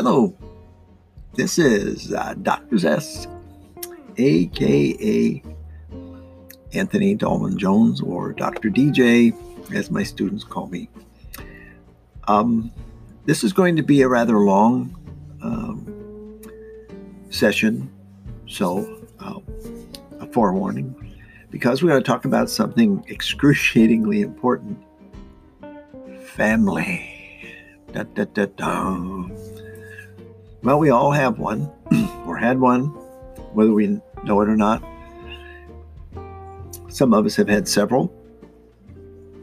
Hello, this is uh, Dr. Zest, aka Anthony Dallmann-Jones, or Dr. DJ, as my students call me. Um, this is going to be a rather long um, session, so uh, a forewarning, because we're going to talk about something excruciatingly important family. Da, da, da. Well, we all have one, or had one, whether we know it or not. Some of us have had several.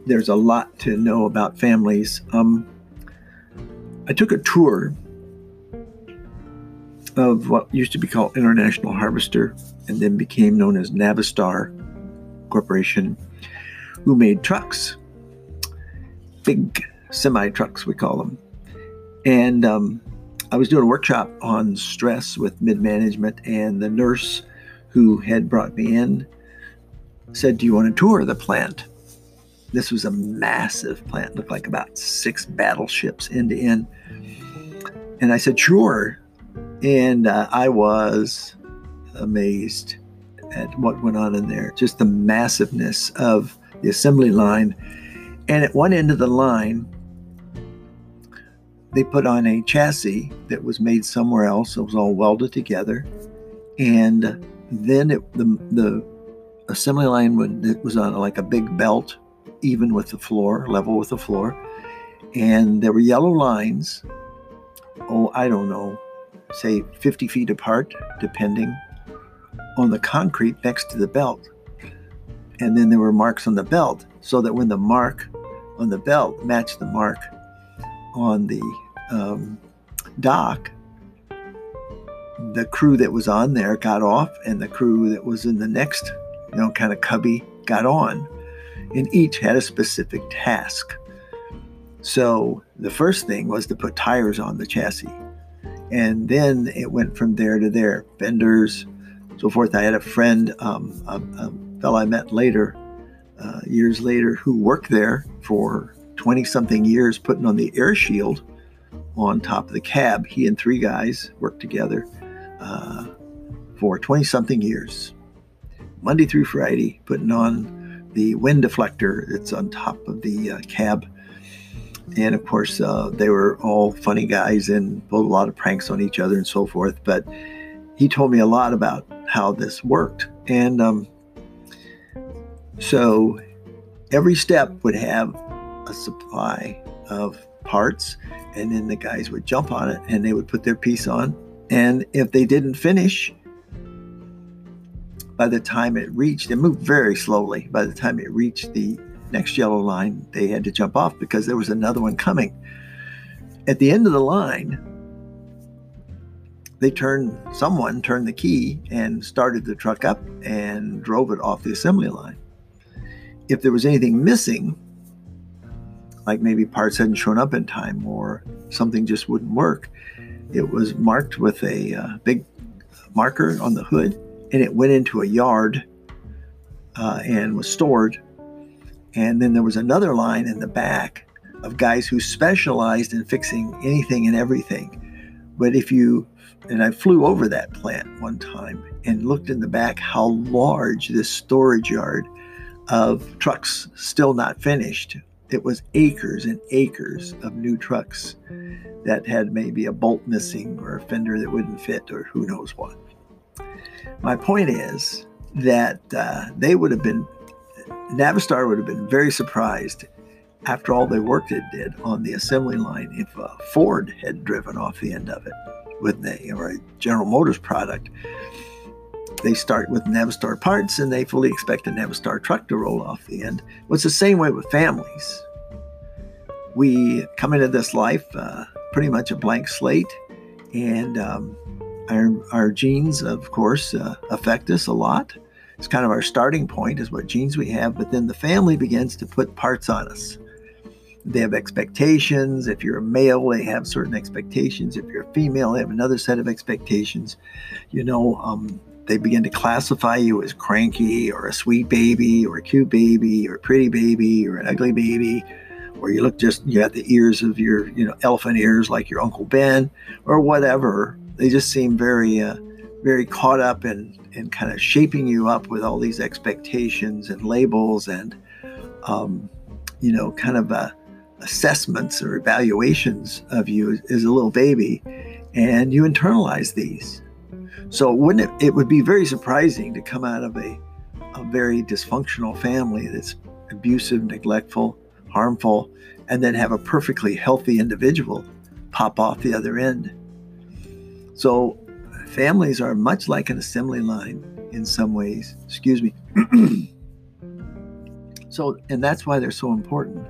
There's a lot to know about families. Um, I took a tour of what used to be called International Harvester and then became known as Navistar Corporation, who made trucks, big semi trucks, we call them. And um, I was doing a workshop on stress with mid management, and the nurse who had brought me in said, Do you want to tour the plant? This was a massive plant, looked like about six battleships end to end. And I said, Sure. And uh, I was amazed at what went on in there, just the massiveness of the assembly line. And at one end of the line, they put on a chassis that was made somewhere else. It was all welded together, and then it, the the assembly line would, was on like a big belt, even with the floor, level with the floor, and there were yellow lines. Oh, I don't know, say 50 feet apart, depending on the concrete next to the belt. And then there were marks on the belt, so that when the mark on the belt matched the mark on the um, dock, the crew that was on there got off, and the crew that was in the next, you know, kind of cubby got on. And each had a specific task. So the first thing was to put tires on the chassis. And then it went from there to there, fenders, so forth. I had a friend, um, a, a fellow I met later, uh, years later, who worked there for 20 something years, putting on the air shield on top of the cab. He and three guys worked together uh, for 20 something years, Monday through Friday, putting on the wind deflector that's on top of the uh, cab. And of course, uh, they were all funny guys and pulled a lot of pranks on each other and so forth. But he told me a lot about how this worked. And um, so every step would have a supply of parts and then the guys would jump on it and they would put their piece on. And if they didn't finish, by the time it reached, it moved very slowly. By the time it reached the next yellow line, they had to jump off because there was another one coming. At the end of the line, they turned, someone turned the key and started the truck up and drove it off the assembly line. If there was anything missing, like maybe parts hadn't shown up in time or something just wouldn't work. It was marked with a uh, big marker on the hood and it went into a yard uh, and was stored. And then there was another line in the back of guys who specialized in fixing anything and everything. But if you, and I flew over that plant one time and looked in the back how large this storage yard of trucks still not finished it was acres and acres of new trucks that had maybe a bolt missing or a fender that wouldn't fit or who knows what. My point is that uh, they would have been, Navistar would have been very surprised after all the work it did on the assembly line if a Ford had driven off the end of it with or a General Motors product. They start with Navistar parts and they fully expect a Navistar truck to roll off the end. Well, it's the same way with families. We come into this life uh, pretty much a blank slate, and um, our, our genes, of course, uh, affect us a lot. It's kind of our starting point, is what genes we have, but then the family begins to put parts on us. They have expectations. If you're a male, they have certain expectations. If you're a female, they have another set of expectations. You know, um, they begin to classify you as cranky or a sweet baby or a cute baby or a pretty baby or an ugly baby or you look just you got the ears of your you know elephant ears like your uncle Ben or whatever. They just seem very uh, very caught up in in kind of shaping you up with all these expectations and labels and um, you know kind of uh, assessments or evaluations of you as, as a little baby, and you internalize these. So wouldn't it, it would be very surprising to come out of a, a very dysfunctional family that's abusive, neglectful, harmful, and then have a perfectly healthy individual pop off the other end. So families are much like an assembly line in some ways. Excuse me. so, and that's why they're so important.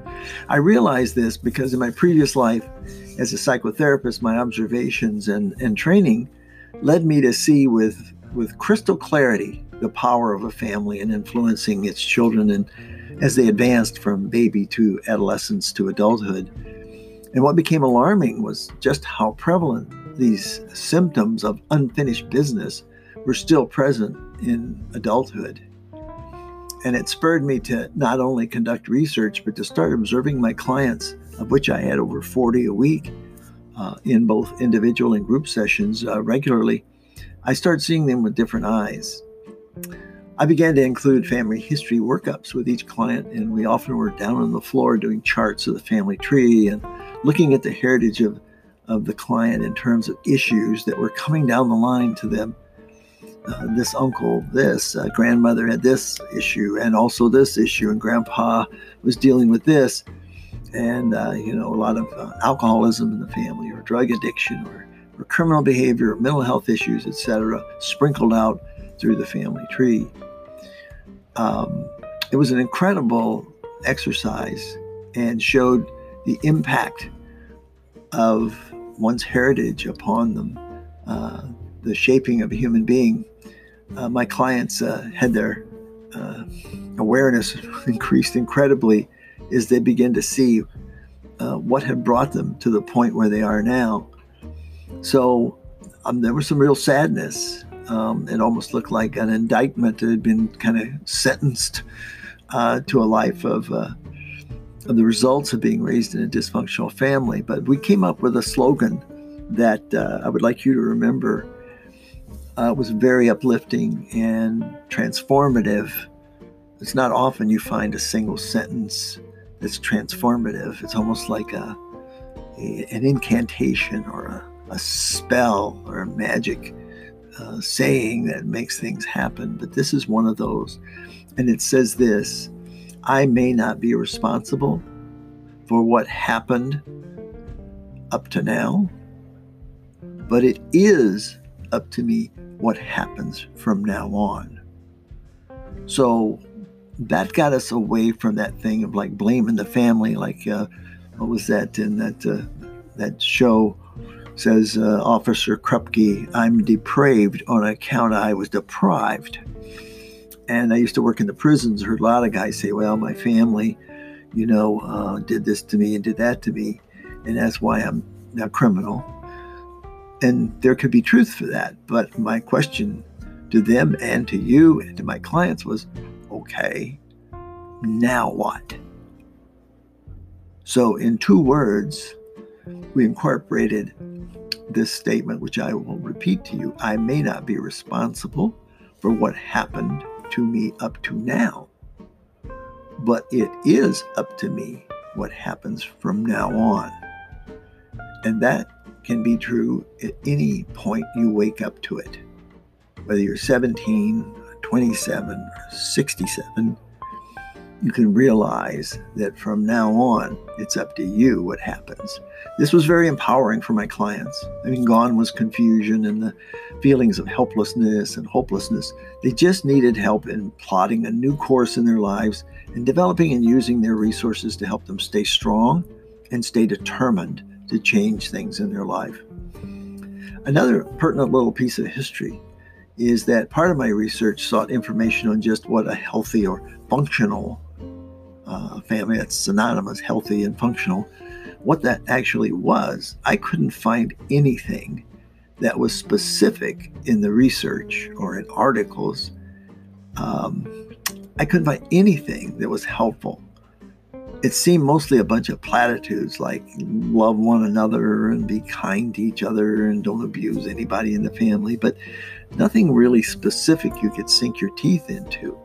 I realize this because in my previous life as a psychotherapist, my observations and, and training led me to see with with crystal clarity the power of a family and influencing its children and as they advanced from baby to adolescence to adulthood. And what became alarming was just how prevalent these symptoms of unfinished business were still present in adulthood. And it spurred me to not only conduct research, but to start observing my clients, of which I had over 40 a week, uh, in both individual and group sessions uh, regularly, I started seeing them with different eyes. I began to include family history workups with each client, and we often were down on the floor doing charts of the family tree and looking at the heritage of, of the client in terms of issues that were coming down the line to them. Uh, this uncle, this uh, grandmother had this issue, and also this issue, and grandpa was dealing with this and uh, you know a lot of uh, alcoholism in the family or drug addiction or, or criminal behavior or mental health issues etc sprinkled out through the family tree. Um, it was an incredible exercise and showed the impact of one's heritage upon them uh, the shaping of a human being. Uh, my clients uh, had their uh, awareness increased incredibly is they begin to see uh, what had brought them to the point where they are now. So um, there was some real sadness. Um, it almost looked like an indictment that had been kind of sentenced uh, to a life of, uh, of the results of being raised in a dysfunctional family. But we came up with a slogan that uh, I would like you to remember. Uh, was very uplifting and transformative. It's not often you find a single sentence that's transformative. It's almost like a, a an incantation or a, a, spell or a magic uh, saying that makes things happen. But this is one of those. And it says this I may not be responsible for what happened up to now, but it is up to me what happens from now on. So that got us away from that thing of like blaming the family. Like, uh, what was that in that uh, that show? Says uh, Officer Krupke, "I'm depraved on account I was deprived." And I used to work in the prisons. Heard a lot of guys say, "Well, my family, you know, uh, did this to me and did that to me, and that's why I'm a criminal." And there could be truth for that. But my question to them and to you and to my clients was, okay, now what? So, in two words, we incorporated this statement, which I will repeat to you I may not be responsible for what happened to me up to now, but it is up to me what happens from now on. And that can be true at any point you wake up to it. Whether you're 17, 27 or 67, you can realize that from now on, it's up to you what happens. This was very empowering for my clients. I mean, gone was confusion and the feelings of helplessness and hopelessness. They just needed help in plotting a new course in their lives and developing and using their resources to help them stay strong and stay determined to change things in their life. Another pertinent little piece of history is that part of my research sought information on just what a healthy or functional uh, family, that's synonymous, healthy and functional, what that actually was. I couldn't find anything that was specific in the research or in articles. Um, I couldn't find anything that was helpful it seemed mostly a bunch of platitudes like love one another and be kind to each other and don't abuse anybody in the family, but nothing really specific you could sink your teeth into.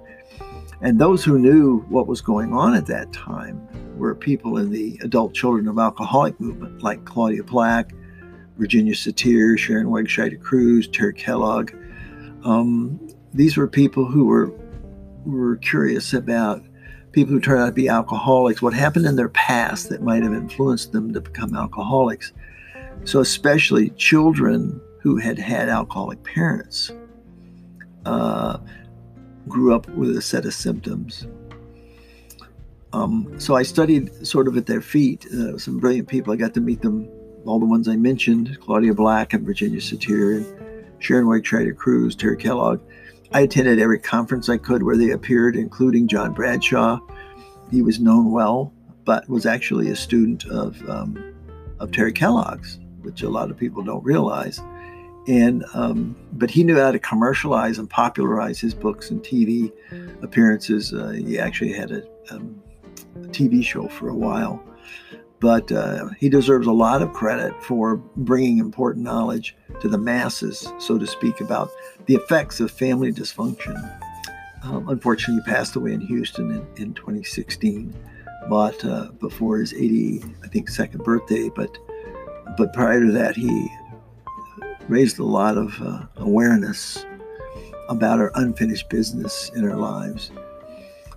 And those who knew what was going on at that time were people in the adult children of alcoholic movement, like Claudia Black, Virginia Satir, Sharon Wegscheider-Cruse, Terry Kellogg. Um, these were people who were were curious about people who turned out to be alcoholics, what happened in their past that might have influenced them to become alcoholics. So, especially children who had had alcoholic parents uh, grew up with a set of symptoms. Um, so I studied sort of at their feet. Uh, some brilliant people. I got to meet them, all the ones I mentioned: Claudia Black and Virginia Satir, and Sharon Wegscheider-Cruse, Terry Kellogg. I attended every conference I could where they appeared, including John Bradshaw. He was known well, but was actually a student of, um, of Terry Kellogg's, which a lot of people don't realize. And um, but he knew how to commercialize and popularize his books and TV appearances. Uh, he actually had a, um, a TV show for a while but uh, he deserves a lot of credit for bringing important knowledge to the masses, so to speak, about the effects of family dysfunction. Um, unfortunately, he passed away in Houston in, in 2016, but uh, before his 80, I think, second birthday. But but prior to that, he raised a lot of uh, awareness about our unfinished business in our lives.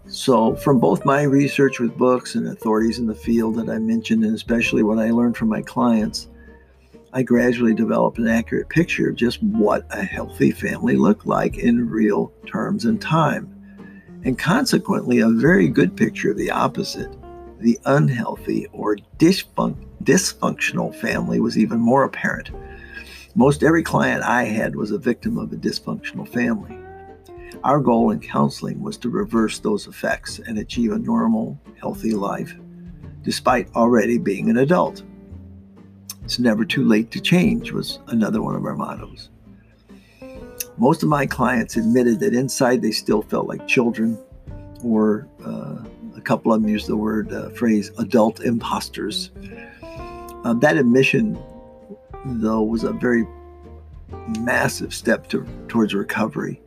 So, from both my research with books and authorities in the field that I mentioned, and especially what I learned from my clients, I gradually developed an accurate picture of just what a healthy family looked like in real terms and time. And consequently, a very good picture of the opposite. The unhealthy or dysfunctional family was even more apparent. Most every client I had was a victim of a dysfunctional family. Our goal in counseling was to reverse those effects and achieve a normal, healthy life, despite already being an adult. It's never too late to change, was another one of our mottos. Most of my clients admitted that inside they still felt like children, or uh, a couple of them used the word uh, phrase adult imposters. Uh, that admission, though, was a very massive step to, towards recovery.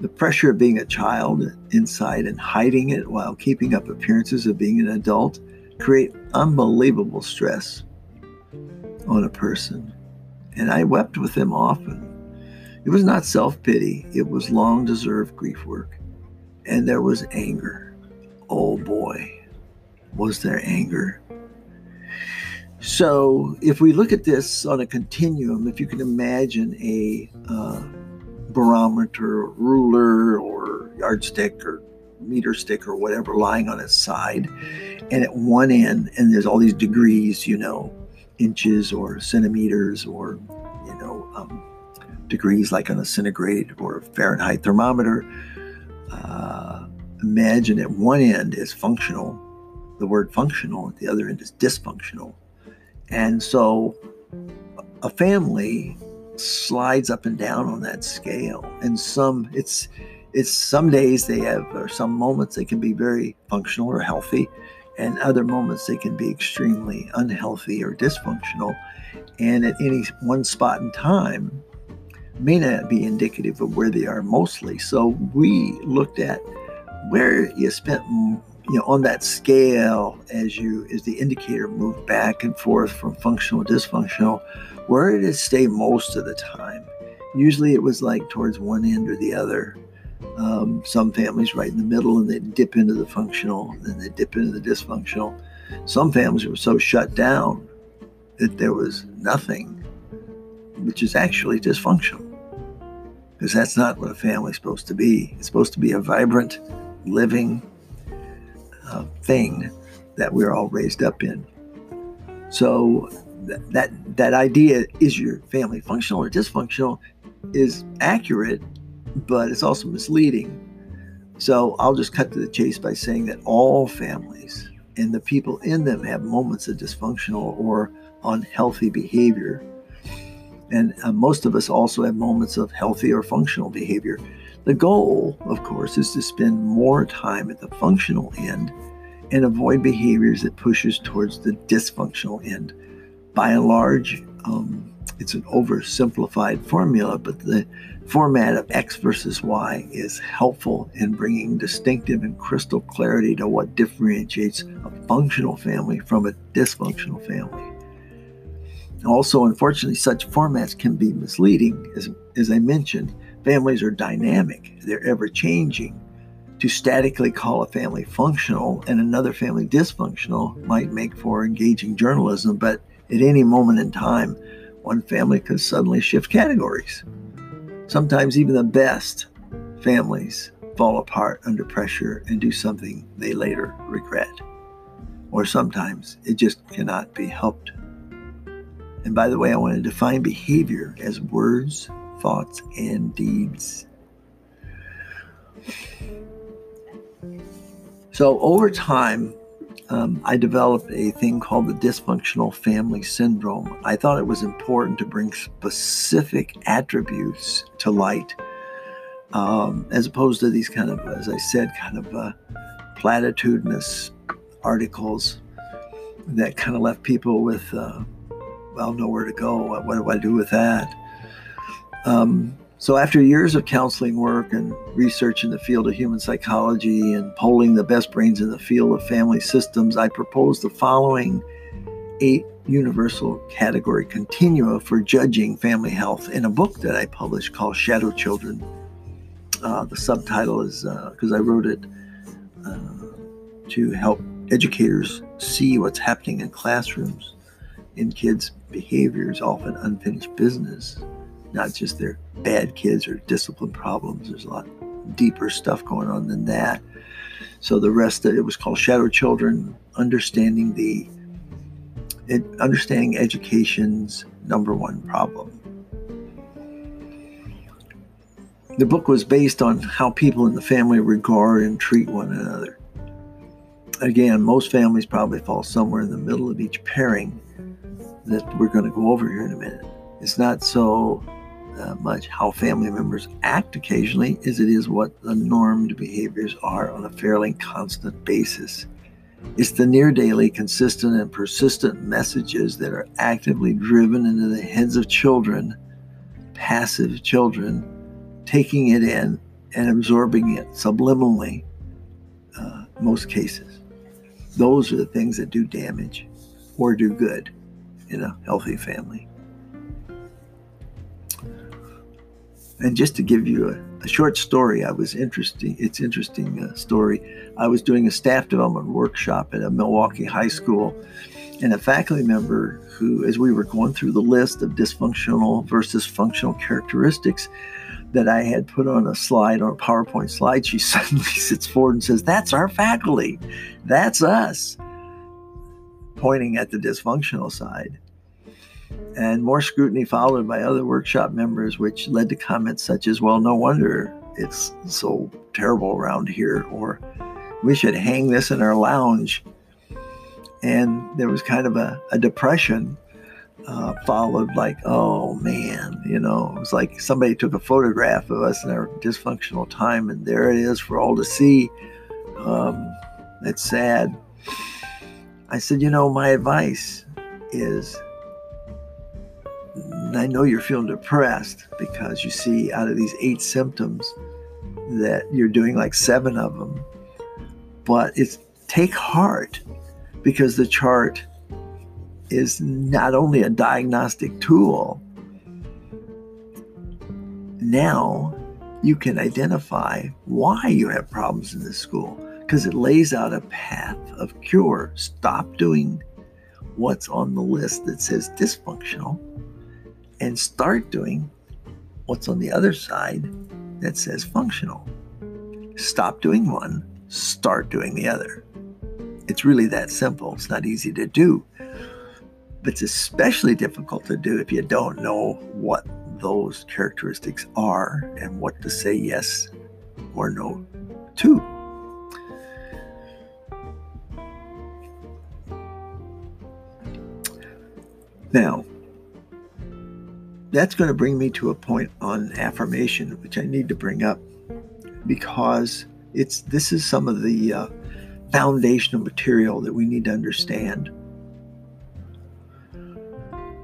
The pressure of being a child inside and hiding it while keeping up appearances of being an adult create unbelievable stress on a person. And I wept with them often. It was not self pity, it was long deserved grief work. And there was anger. Oh boy, was there anger. So, if we look at this on a continuum, if you can imagine a uh, barometer, ruler, or yardstick, or meter stick, or whatever lying on its side. And at one end, and there's all these degrees, you know, inches or centimeters or, you know, um, degrees like on a centigrade or Fahrenheit thermometer. Uh, imagine at one end is functional, the word functional, at the other end is dysfunctional. And so a family slides up and down on that scale. And some it's it's some days they have or some moments they can be very functional or healthy, and other moments they can be extremely unhealthy or dysfunctional. And at any one spot in time may not be indicative of where they are mostly. So we looked at where you spent you know on that scale as you as the indicator moved back and forth from functional to dysfunctional where did it stay most of the time? Usually it was like towards one end or the other. Um, some families right in the middle and they dip into the functional, and then they dip into the dysfunctional. Some families were so shut down that there was nothing, which is actually dysfunctional. Because that's not what a family's supposed to be. It's supposed to be a vibrant, living uh, thing that we're all raised up in. So that that idea is your family functional or dysfunctional is accurate, but it's also misleading. So I'll just cut to the chase by saying that all families and the people in them have moments of dysfunctional or unhealthy behavior. And uh, most of us also have moments of healthy or functional behavior. The goal, of course, is to spend more time at the functional end and avoid behaviors that pushes towards the dysfunctional end. By and large, um, it's an oversimplified formula, but the format of X versus Y is helpful in bringing distinctive and crystal clarity to what differentiates a functional family from a dysfunctional family. Also, unfortunately, such formats can be misleading. As, as I mentioned, families are dynamic, they're ever changing. To statically call a family functional and another family dysfunctional might make for engaging journalism, but at any moment in time, one family could suddenly shift categories. Sometimes even the best families fall apart under pressure and do something they later regret. Or sometimes it just cannot be helped. And by the way, I want to define behavior as words, thoughts, and deeds. So over time, um, I developed a thing called the dysfunctional family syndrome. I thought it was important to bring specific attributes to light, um, as opposed to these kind of, as I said, kind of uh, platitudinous articles that kind of left people with, uh, well, nowhere to go. What, what, do I do with that? Um, so, after years of counseling work and research in the field of human psychology and polling the best brains in the field of family systems, I proposed the following eight universal category continua for judging family health in a book that I published called Shadow Children. Uh, the subtitle is because uh, I wrote it uh, to help educators see what's happening in classrooms in kids' behaviors, often unfinished business not just their bad kids or discipline problems. There's a lot deeper stuff going on than that. So the rest of it was called Shadow Children, understanding the understanding education's number one problem. The book was based on how people in the family regard and treat one another. Again, most families probably fall somewhere in the middle of each pairing that we're going to go over here in a minute. It's not so uh, much how family members act occasionally as it is what the normed behaviors are on a fairly constant basis. It's the near daily, consistent, and persistent messages that are actively driven into the heads of children, passive children, taking it in and absorbing it subliminally, uh, most cases. Those are the things that do damage or do good in a healthy family. And just to give you a, a short story, I was interesting. It's interesting uh, story. I was doing a staff development workshop at a Milwaukee high school, and a faculty member who, as we were going through the list of dysfunctional versus functional characteristics that I had put on a slide on a PowerPoint slide, she suddenly sits forward and says, "That's our faculty. That's us," pointing at the dysfunctional side and more scrutiny followed by other workshop members, which led to comments such as, Well, no wonder it's so terrible around here, or we should hang this in our lounge. And there was kind of a, a depression uh, followed, like, oh man, you know, it was like somebody took a photograph of us in our dysfunctional time, and there it is for all to see. Um, it's sad. I said, you know, my advice is I know you're feeling depressed because you see out of these eight symptoms that you're doing like seven of them. But it's take heart because the chart is not only a diagnostic tool, now you can identify why you have problems in this school because it lays out a path of cure. Stop doing what's on the list that says dysfunctional and start doing what's on the other side that says functional. Stop doing one, start doing the other. It's really that simple. It's not easy to do, but it's especially difficult to do if you don't know what those characteristics are and what to say yes or no to. Now, that's going to bring me to a point on affirmation, which I need to bring up because it's this is some of the uh, foundational material that we need to understand.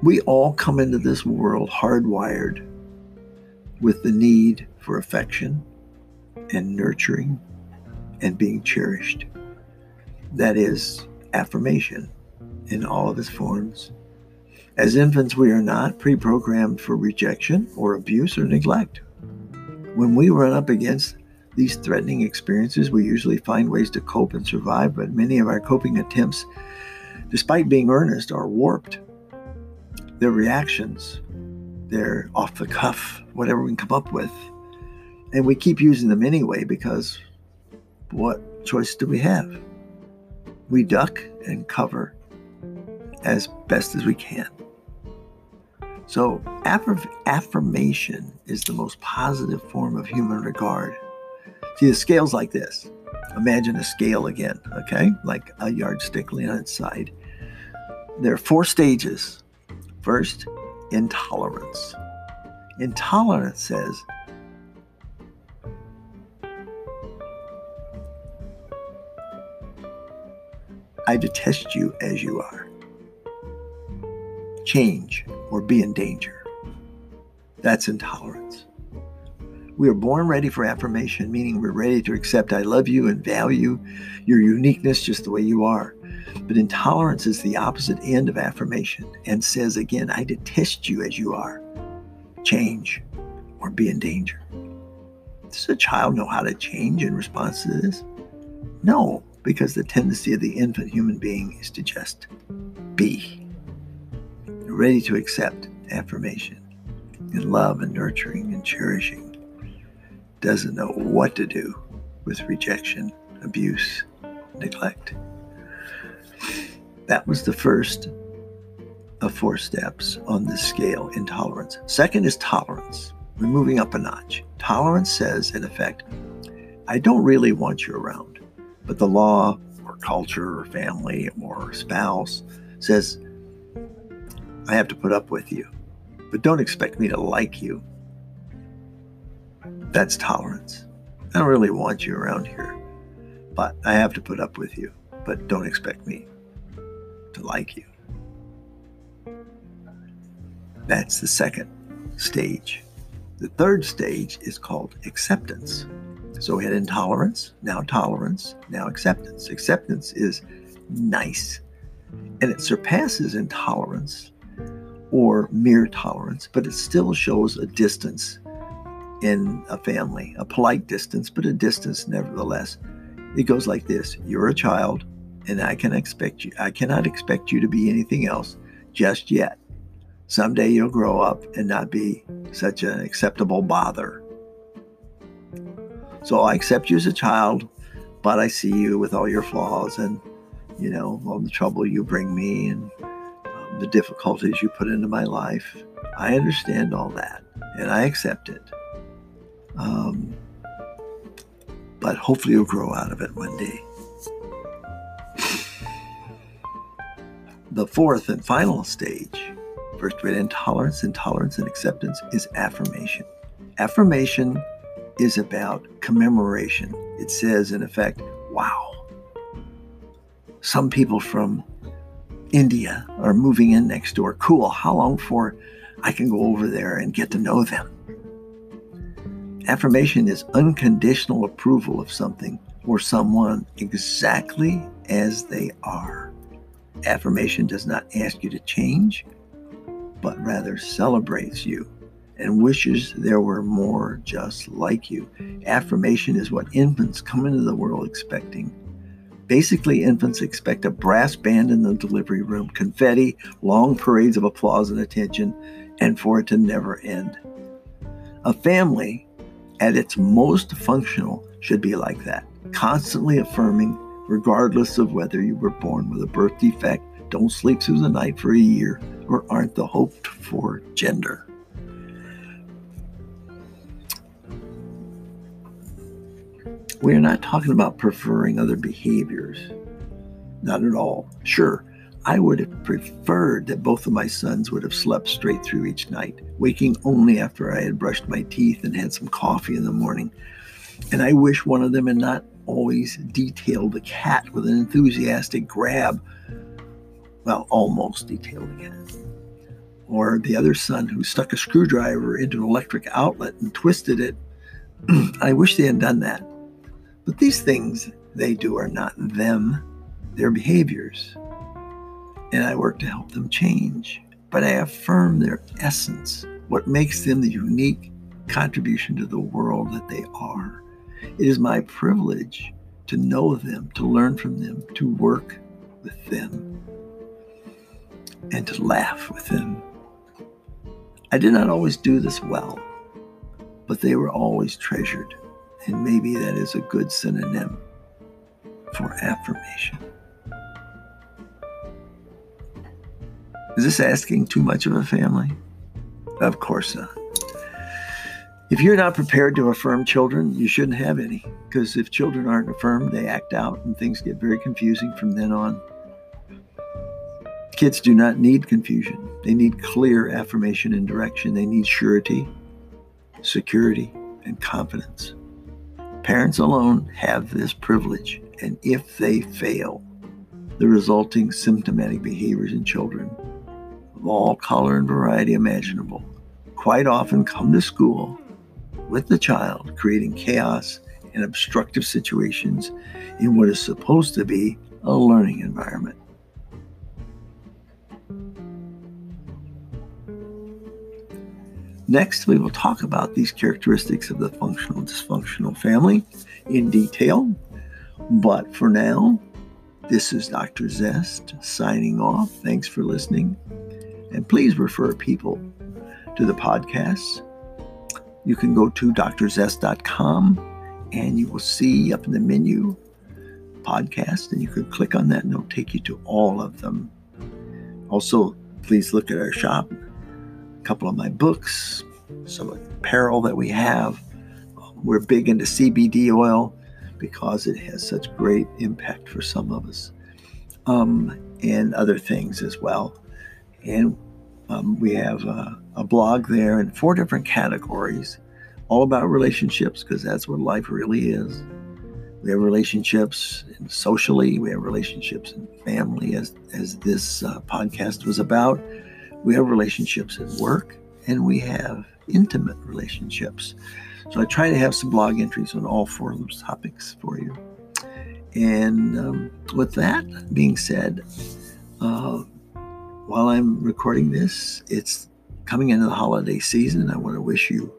We all come into this world hardwired with the need for affection and nurturing and being cherished. That is affirmation in all of its forms. As infants, we are not pre programmed for rejection or abuse or neglect. When we run up against these threatening experiences, we usually find ways to cope and survive, but many of our coping attempts, despite being earnest, are warped. Their reactions, they're off the cuff, whatever we can come up with. And we keep using them anyway because what choice do we have? We duck and cover as best as we can. So, affirmation is the most positive form of human regard. See, the scale's like this. Imagine a scale again, okay? Like a yardstick on its side. There are four stages. First, intolerance. Intolerance says, I detest you as you are. Change or be in danger. That's intolerance. We are born ready for affirmation, meaning we're ready to accept I love you and value your uniqueness just the way you are. But intolerance is the opposite end of affirmation and says again, I detest you as you are. Change or be in danger. Does a child know how to change in response to this? No because the tendency of the infant human being is to just be ready to accept affirmation and love and nurturing and cherishing. Doesn't know what to do with rejection, abuse, neglect. That was the first of four steps on this scale intolerance. Second is tolerance. We're moving up a notch. Tolerance says, in effect, I don't really want you around. But the law or culture or family or spouse says, I have to put up with you, but don't expect me to like you. That's tolerance. I don't really want you around here, but I have to put up with you, but don't expect me to like you. That's the second stage. The third stage is called acceptance. So we had intolerance, now tolerance, now acceptance. Acceptance is nice and it surpasses intolerance or mere tolerance, but it still shows a distance in a family, a polite distance, but a distance nevertheless. It goes like this You're a child, and I can expect you, I cannot expect you to be anything else just yet. Someday you'll grow up and not be such an acceptable bother so I accept you as a child, but I see you with all your flaws and, you know, all the trouble you bring me and the difficulties you put into my life. I understand all that and I accept it. Um, but hopefully you'll grow out of it one day. The fourth and final stage, first with intolerance, intolerance, and acceptance, is affirmation. Affirmation is about commemoration. It says, in effect, wow. Some people from India are moving in next door. Cool. How long before I can go over there and get to know them? Affirmation is unconditional approval of something or someone exactly as they are. Affirmation does not ask you to change, but rather celebrates you and wishes there were more just like you. Affirmation is what infants come into the world expecting. Basically, infants expect a brass band in the delivery room, confetti, long parades of applause and attention, and for it to never end. A family, at its most functional, should be like that, constantly affirming, regardless of whether you were born with a birth defect, don't sleep through the night for a year, or aren't the hoped for gender. We are not talking about preferring other behaviors. Not at all. Sure, I would have preferred that both of my sons would have slept straight through each night, waking only after I had brushed my teeth and had some coffee in the morning. And I wish one of them had not always detailed the cat with an enthusiastic grab. Well, almost detailed the cat. Or the other son who stuck a screwdriver into an electric outlet and twisted it. I wish they had done that. But these things they do are not them, they're behaviors. And I work to help them change. But I affirm their essence, what makes them the unique contribution to the world that they are. It is my privilege to know them, to learn from them, to work with them, and to laugh with them. I did not always do this well, but they were always treasured, and maybe that is a good synonym for affirmation. Is this asking too much of a family? Of course not. If you're not prepared to affirm children, you shouldn't have any. Because if children aren't affirmed, they act out and things get very confusing from then on. Kids do not need confusion. They need clear affirmation and direction. They need surety, security, and confidence. Parents alone have this privilege, and if they fail, the resulting symptomatic behaviors in children of all color and variety imaginable quite often come to school with the child, creating chaos and obstructive situations in what is supposed to be a learning environment. Next, we will talk about these characteristics of the functional dysfunctional family in detail. But for now, this is Dr. Zest signing off. Thanks for listening. And please refer people to the podcasts you can go to drzest.com and you will see up in the menu podcast, and you can click on that and it'll take you to all of them. Also, please look at our shop, couple of my books, some apparel that we have. We're big into CBD oil because it has such great impact for some of us, um, and other things as well. And um, we have a, a blog there in four different categories, all about relationships, because that's what life really is. We have relationships socially, we have relationships in family, as, as this uh, podcast was about. We have relationships at work, and we have intimate relationships. So I try to have some blog entries on all four of those topics for you. And um, with that being said, uh, while I'm recording this, it's coming into the holiday season. I want to wish you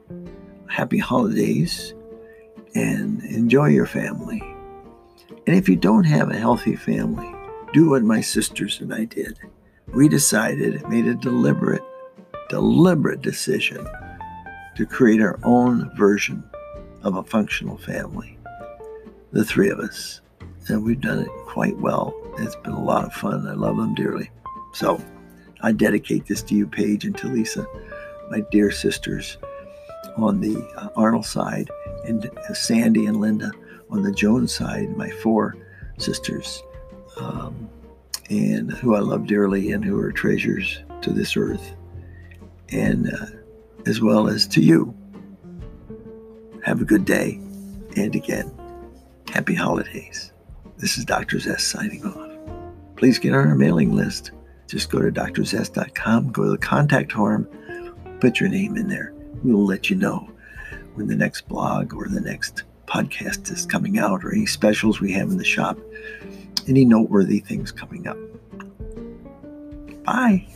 happy holidays and enjoy your family. And if you don't have a healthy family, do what my sisters and I did. We decided, made a deliberate, deliberate decision to create our own version of a functional family. The three of us. And we've done it quite well. It's been a lot of fun. I love them dearly. So, I dedicate this to you, Paige and to Lisa, my dear sisters on the uh, Arnold side, and uh, Sandy and Linda on the Jones side, my four sisters, um, and who I love dearly and who are treasures to this earth, and uh, as well as to you. Have a good day, and again, happy holidays. This is Dr. Zest signing off. Please get on our mailing list just go to drzest.com, go to the contact form, put your name in there. We will let you know when the next blog or the next podcast is coming out or any specials we have in the shop, any noteworthy things coming up. Bye.